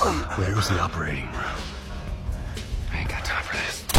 Where's the operating room? I ain't got time for this.